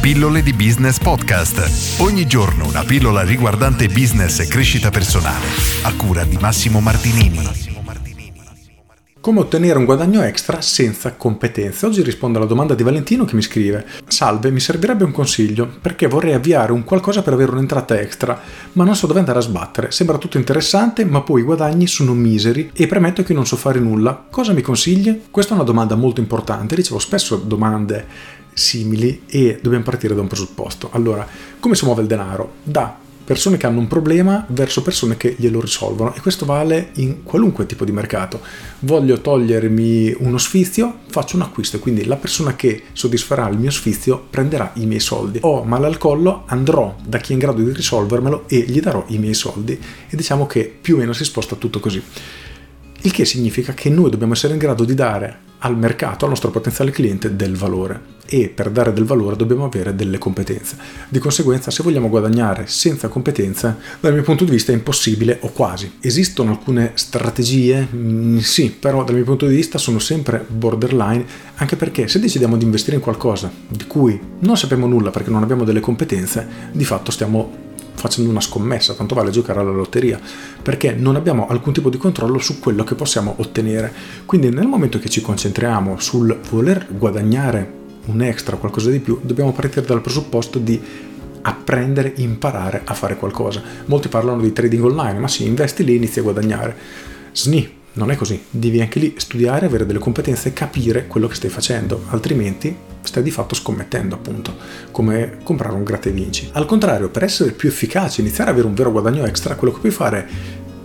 Pillole di Business Podcast. Ogni giorno una pillola riguardante business e crescita personale. A cura di Massimo Martinini. Come ottenere un guadagno extra senza competenze? Oggi rispondo alla domanda di Valentino che mi scrive: Salve, mi servirebbe un consiglio perché vorrei avviare un qualcosa per avere un'entrata extra, ma non so dove andare a sbattere. Sembra tutto interessante, ma poi i guadagni sono miseri e premetto che non so fare nulla. Cosa mi consigli? Questa è una domanda molto importante. Ricevo spesso domande simili e dobbiamo partire da un presupposto. Allora, come si muove il denaro? Da persone che hanno un problema verso persone che glielo risolvono e questo vale in qualunque tipo di mercato. Voglio togliermi uno sfizio, faccio un acquisto e quindi la persona che soddisferà il mio sfizio prenderà i miei soldi. Ho male al collo, andrò da chi è in grado di risolvermelo e gli darò i miei soldi e diciamo che più o meno si sposta tutto così. Il che significa che noi dobbiamo essere in grado di dare al mercato, al nostro potenziale cliente, del valore e per dare del valore dobbiamo avere delle competenze. Di conseguenza, se vogliamo guadagnare senza competenze, dal mio punto di vista è impossibile o quasi. Esistono alcune strategie? Mm, sì, però dal mio punto di vista sono sempre borderline, anche perché se decidiamo di investire in qualcosa di cui non sappiamo nulla perché non abbiamo delle competenze, di fatto stiamo facendo una scommessa, tanto vale giocare alla lotteria, perché non abbiamo alcun tipo di controllo su quello che possiamo ottenere. Quindi nel momento che ci concentriamo sul voler guadagnare un extra, qualcosa di più, dobbiamo partire dal presupposto di apprendere, imparare a fare qualcosa. Molti parlano di trading online, ma sì, investi lì e inizi a guadagnare. Sni, non è così, devi anche lì studiare, avere delle competenze e capire quello che stai facendo, altrimenti stai di fatto scommettendo appunto, come comprare un gratta e vinci. Al contrario, per essere più efficaci, iniziare ad avere un vero guadagno extra, quello che puoi fare è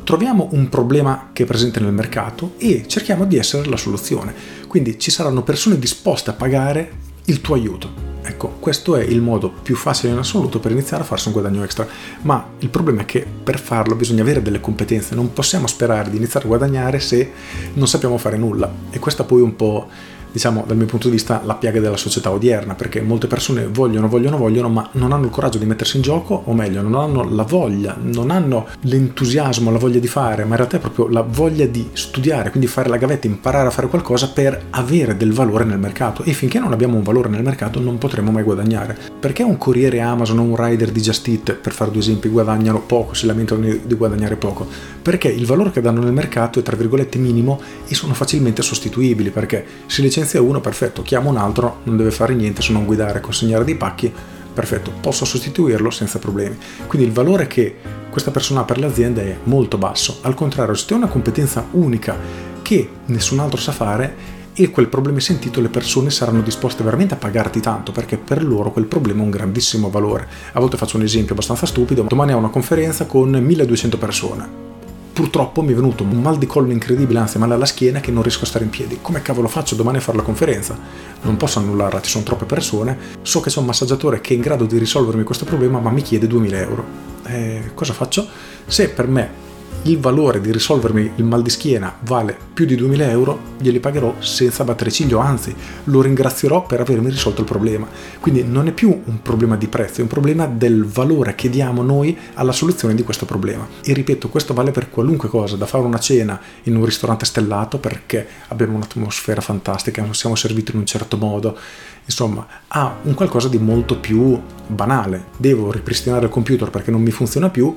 troviamo un problema che è presente nel mercato e cerchiamo di essere la soluzione. Quindi ci saranno persone disposte a pagare il tuo aiuto. Ecco, questo è il modo più facile in assoluto per iniziare a farsi un guadagno extra, ma il problema è che per farlo bisogna avere delle competenze, non possiamo sperare di iniziare a guadagnare se non sappiamo fare nulla e questa poi un po' diciamo dal mio punto di vista la piaga della società odierna perché molte persone vogliono vogliono vogliono ma non hanno il coraggio di mettersi in gioco o meglio non hanno la voglia non hanno l'entusiasmo la voglia di fare ma in realtà è proprio la voglia di studiare quindi fare la gavetta imparare a fare qualcosa per avere del valore nel mercato. E finché non abbiamo un valore nel mercato non potremo mai guadagnare. Perché un corriere Amazon o un rider di Just Eat per fare due esempi guadagnano poco si lamentano di guadagnare poco? Perché il valore che danno nel mercato è tra virgolette minimo e sono facilmente sostituibili perché si licenzia licenzia uno, perfetto, chiamo un altro, non deve fare niente se non guidare, consegnare dei pacchi, perfetto, posso sostituirlo senza problemi. Quindi il valore che questa persona ha per l'azienda è molto basso. Al contrario, se tu hai una competenza unica che nessun altro sa fare, e quel problema è sentito le persone saranno disposte veramente a pagarti tanto perché per loro quel problema ha un grandissimo valore. A volte faccio un esempio abbastanza stupido, domani ho una conferenza con 1200 persone purtroppo mi è venuto un mal di collo incredibile, anzi male alla schiena che non riesco a stare in piedi. Come cavolo faccio domani a fare la conferenza? Non posso annullarla, ci sono troppe persone. So che c'è un massaggiatore che è in grado di risolvermi questo problema, ma mi chiede 2000 euro. Eh, cosa faccio? Se per me il valore di risolvermi il mal di schiena vale più di 2000 euro, glieli pagherò senza battere ciglio, anzi lo ringrazierò per avermi risolto il problema. Quindi non è più un problema di prezzo, è un problema del valore che diamo noi alla soluzione di questo problema. E ripeto, questo vale per qualunque cosa, da fare una cena in un ristorante stellato perché abbiamo un'atmosfera fantastica, siamo serviti in un certo modo, insomma, a un qualcosa di molto più banale. Devo ripristinare il computer perché non mi funziona più.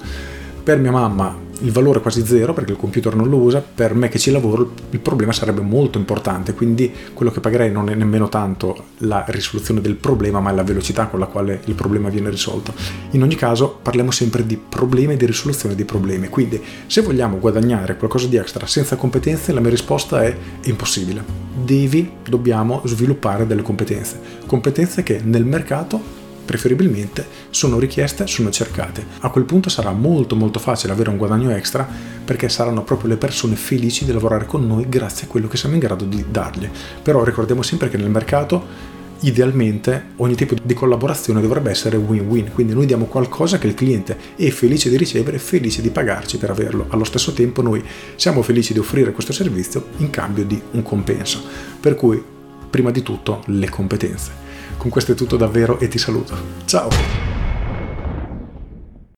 Per mia mamma il valore è quasi zero perché il computer non lo usa, per me che ci lavoro il problema sarebbe molto importante, quindi quello che pagherei non è nemmeno tanto la risoluzione del problema, ma la velocità con la quale il problema viene risolto. In ogni caso parliamo sempre di problemi e di risoluzione di problemi, quindi se vogliamo guadagnare qualcosa di extra senza competenze, la mia risposta è impossibile. Devi, dobbiamo sviluppare delle competenze, competenze che nel mercato preferibilmente sono richieste, sono cercate. A quel punto sarà molto molto facile avere un guadagno extra perché saranno proprio le persone felici di lavorare con noi grazie a quello che siamo in grado di dargli. Però ricordiamo sempre che nel mercato idealmente ogni tipo di collaborazione dovrebbe essere win-win, quindi noi diamo qualcosa che il cliente è felice di ricevere felice di pagarci per averlo. Allo stesso tempo noi siamo felici di offrire questo servizio in cambio di un compenso. Per cui, prima di tutto, le competenze. Con questo è tutto davvero e ti saluto. Ciao!